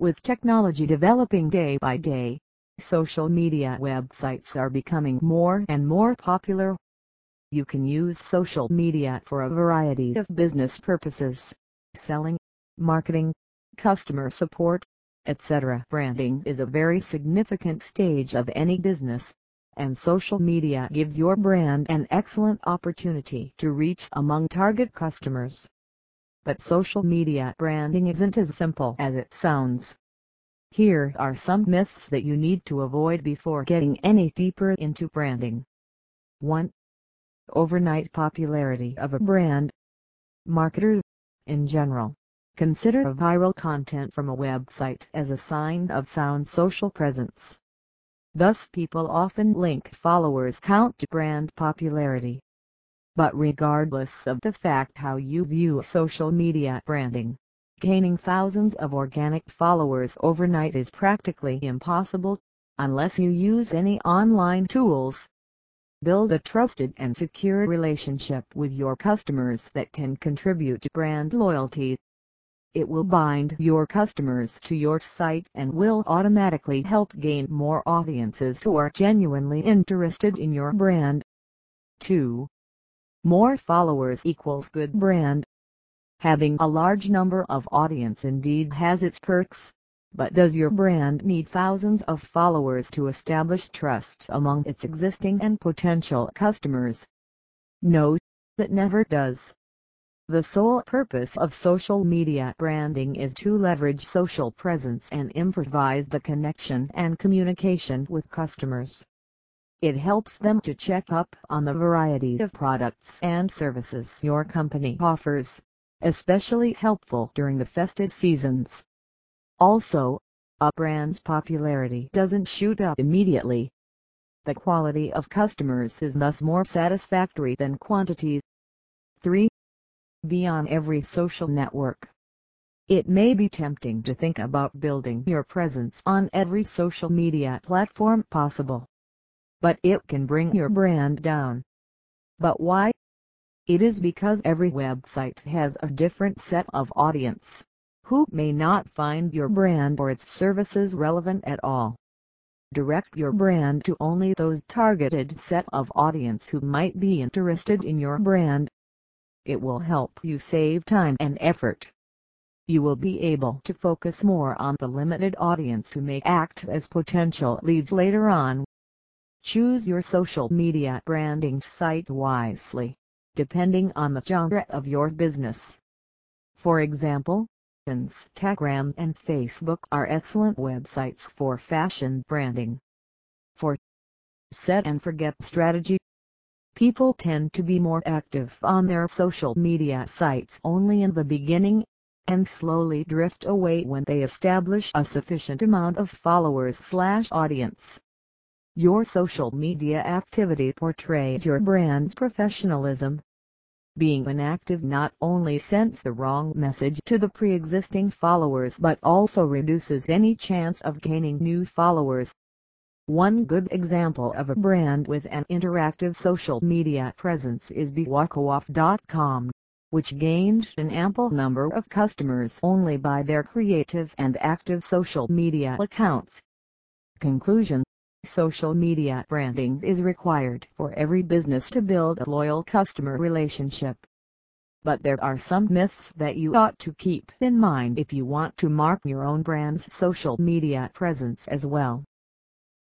With technology developing day by day, social media websites are becoming more and more popular. You can use social media for a variety of business purposes, selling, marketing, customer support, etc. Branding is a very significant stage of any business, and social media gives your brand an excellent opportunity to reach among target customers. But social media branding isn't as simple as it sounds. Here are some myths that you need to avoid before getting any deeper into branding. 1. Overnight popularity of a brand. Marketers, in general, consider viral content from a website as a sign of sound social presence. Thus people often link followers count to brand popularity. But regardless of the fact how you view social media branding, gaining thousands of organic followers overnight is practically impossible, unless you use any online tools. Build a trusted and secure relationship with your customers that can contribute to brand loyalty. It will bind your customers to your site and will automatically help gain more audiences who are genuinely interested in your brand. 2. More followers equals good brand. Having a large number of audience indeed has its perks, but does your brand need thousands of followers to establish trust among its existing and potential customers? No, that never does. The sole purpose of social media branding is to leverage social presence and improvise the connection and communication with customers. It helps them to check up on the variety of products and services your company offers, especially helpful during the festive seasons. Also, a brand's popularity doesn't shoot up immediately. The quality of customers is thus more satisfactory than quantity. 3. Be on every social network. It may be tempting to think about building your presence on every social media platform possible but it can bring your brand down. But why? It is because every website has a different set of audience, who may not find your brand or its services relevant at all. Direct your brand to only those targeted set of audience who might be interested in your brand. It will help you save time and effort. You will be able to focus more on the limited audience who may act as potential leads later on. Choose your social media branding site wisely, depending on the genre of your business. For example, Instagram and Facebook are excellent websites for fashion branding. For set and forget strategy, people tend to be more active on their social media sites only in the beginning, and slowly drift away when they establish a sufficient amount of followers slash audience. Your social media activity portrays your brand's professionalism. Being inactive not only sends the wrong message to the pre-existing followers but also reduces any chance of gaining new followers. One good example of a brand with an interactive social media presence is Bewakoof.com, which gained an ample number of customers only by their creative and active social media accounts. Conclusion Social media branding is required for every business to build a loyal customer relationship. But there are some myths that you ought to keep in mind if you want to mark your own brand's social media presence as well.